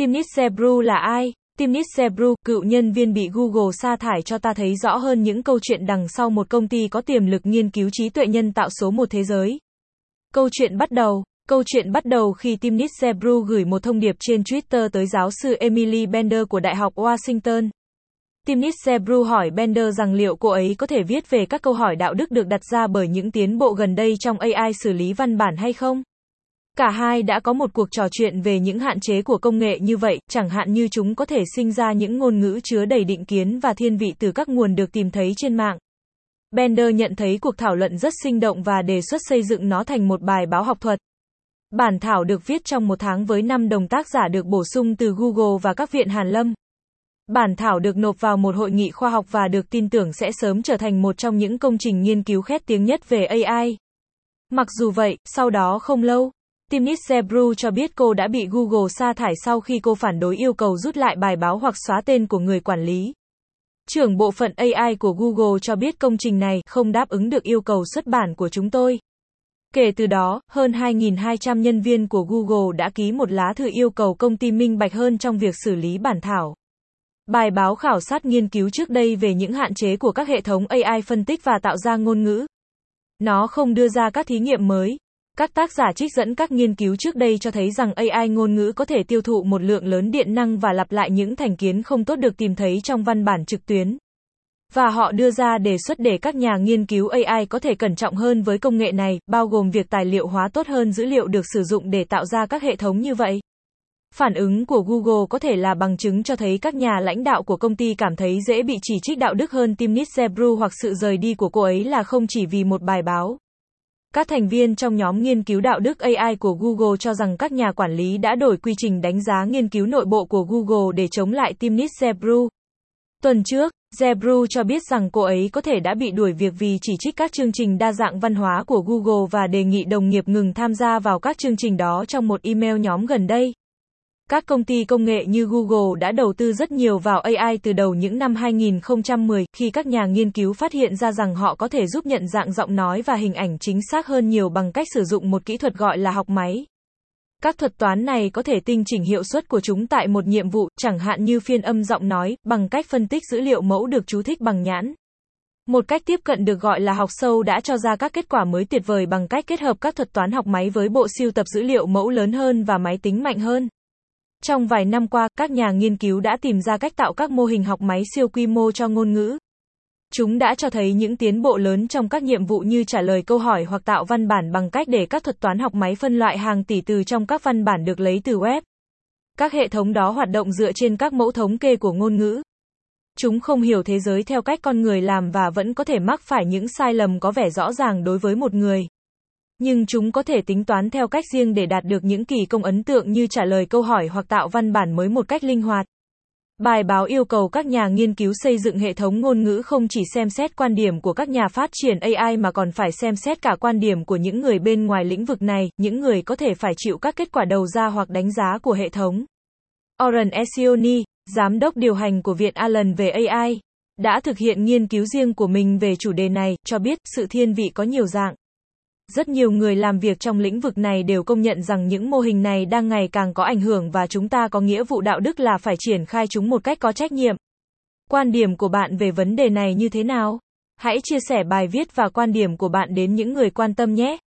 Timnit Sebru là ai? Timnit Sebru, cựu nhân viên bị Google sa thải cho ta thấy rõ hơn những câu chuyện đằng sau một công ty có tiềm lực nghiên cứu trí tuệ nhân tạo số một thế giới. Câu chuyện bắt đầu. Câu chuyện bắt đầu khi Timnit Sebru gửi một thông điệp trên Twitter tới giáo sư Emily Bender của Đại học Washington. Timnit Sebru hỏi Bender rằng liệu cô ấy có thể viết về các câu hỏi đạo đức được đặt ra bởi những tiến bộ gần đây trong AI xử lý văn bản hay không? Cả hai đã có một cuộc trò chuyện về những hạn chế của công nghệ như vậy, chẳng hạn như chúng có thể sinh ra những ngôn ngữ chứa đầy định kiến và thiên vị từ các nguồn được tìm thấy trên mạng. Bender nhận thấy cuộc thảo luận rất sinh động và đề xuất xây dựng nó thành một bài báo học thuật. Bản thảo được viết trong một tháng với 5 đồng tác giả được bổ sung từ Google và các viện Hàn Lâm. Bản thảo được nộp vào một hội nghị khoa học và được tin tưởng sẽ sớm trở thành một trong những công trình nghiên cứu khét tiếng nhất về AI. Mặc dù vậy, sau đó không lâu, Timnit Zebru cho biết cô đã bị Google sa thải sau khi cô phản đối yêu cầu rút lại bài báo hoặc xóa tên của người quản lý. Trưởng bộ phận AI của Google cho biết công trình này không đáp ứng được yêu cầu xuất bản của chúng tôi. Kể từ đó, hơn 2.200 nhân viên của Google đã ký một lá thư yêu cầu công ty minh bạch hơn trong việc xử lý bản thảo. Bài báo khảo sát nghiên cứu trước đây về những hạn chế của các hệ thống AI phân tích và tạo ra ngôn ngữ. Nó không đưa ra các thí nghiệm mới. Các tác giả trích dẫn các nghiên cứu trước đây cho thấy rằng AI ngôn ngữ có thể tiêu thụ một lượng lớn điện năng và lặp lại những thành kiến không tốt được tìm thấy trong văn bản trực tuyến. Và họ đưa ra đề xuất để các nhà nghiên cứu AI có thể cẩn trọng hơn với công nghệ này, bao gồm việc tài liệu hóa tốt hơn dữ liệu được sử dụng để tạo ra các hệ thống như vậy. Phản ứng của Google có thể là bằng chứng cho thấy các nhà lãnh đạo của công ty cảm thấy dễ bị chỉ trích đạo đức hơn Timnit Sebru hoặc sự rời đi của cô ấy là không chỉ vì một bài báo. Các thành viên trong nhóm nghiên cứu đạo đức AI của Google cho rằng các nhà quản lý đã đổi quy trình đánh giá nghiên cứu nội bộ của Google để chống lại Timnit Zebru. Tuần trước, Zebru cho biết rằng cô ấy có thể đã bị đuổi việc vì chỉ trích các chương trình đa dạng văn hóa của Google và đề nghị đồng nghiệp ngừng tham gia vào các chương trình đó trong một email nhóm gần đây. Các công ty công nghệ như Google đã đầu tư rất nhiều vào AI từ đầu những năm 2010, khi các nhà nghiên cứu phát hiện ra rằng họ có thể giúp nhận dạng giọng nói và hình ảnh chính xác hơn nhiều bằng cách sử dụng một kỹ thuật gọi là học máy. Các thuật toán này có thể tinh chỉnh hiệu suất của chúng tại một nhiệm vụ, chẳng hạn như phiên âm giọng nói, bằng cách phân tích dữ liệu mẫu được chú thích bằng nhãn. Một cách tiếp cận được gọi là học sâu đã cho ra các kết quả mới tuyệt vời bằng cách kết hợp các thuật toán học máy với bộ siêu tập dữ liệu mẫu lớn hơn và máy tính mạnh hơn. Trong vài năm qua, các nhà nghiên cứu đã tìm ra cách tạo các mô hình học máy siêu quy mô cho ngôn ngữ. Chúng đã cho thấy những tiến bộ lớn trong các nhiệm vụ như trả lời câu hỏi hoặc tạo văn bản bằng cách để các thuật toán học máy phân loại hàng tỷ từ trong các văn bản được lấy từ web. Các hệ thống đó hoạt động dựa trên các mẫu thống kê của ngôn ngữ. Chúng không hiểu thế giới theo cách con người làm và vẫn có thể mắc phải những sai lầm có vẻ rõ ràng đối với một người. Nhưng chúng có thể tính toán theo cách riêng để đạt được những kỳ công ấn tượng như trả lời câu hỏi hoặc tạo văn bản mới một cách linh hoạt. Bài báo yêu cầu các nhà nghiên cứu xây dựng hệ thống ngôn ngữ không chỉ xem xét quan điểm của các nhà phát triển AI mà còn phải xem xét cả quan điểm của những người bên ngoài lĩnh vực này, những người có thể phải chịu các kết quả đầu ra hoặc đánh giá của hệ thống. Oren Esioni, giám đốc điều hành của Viện Allen về AI, đã thực hiện nghiên cứu riêng của mình về chủ đề này, cho biết sự thiên vị có nhiều dạng. Rất nhiều người làm việc trong lĩnh vực này đều công nhận rằng những mô hình này đang ngày càng có ảnh hưởng và chúng ta có nghĩa vụ đạo đức là phải triển khai chúng một cách có trách nhiệm. Quan điểm của bạn về vấn đề này như thế nào? Hãy chia sẻ bài viết và quan điểm của bạn đến những người quan tâm nhé.